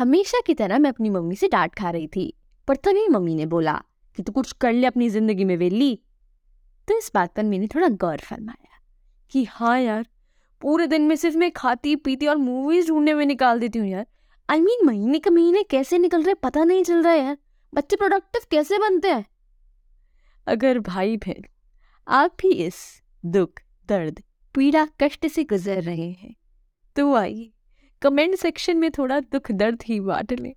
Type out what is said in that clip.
हमेशा की तरह मैं अपनी मम्मी से डांट खा रही थी। पर तभी मम्मी ने बोला कि तू कुछ कर ले अपनी ज़िंदगी में वेली। तो इस बात पर मैंने थोड़ा गौर फरमाया कि हाँ यार पूरे दिन में सिर्फ़ मैं खाती पीती और मूवीज़ ढूँढने में निकाल देती हूँ यार। आई I मीन mean, महीने के महीने कैसे निकल रहे पता नहीं चल रहा है यार। बच्चे प्रोडक्टिव कैसे बनते हैं? अगर भाई बहन आप भी इस दुख दर्द पीड़ा कष्ट से गुजर रहे हैं तो आइए कमेंट सेक्शन में थोड़ा दुख दर्द ही बांट लें।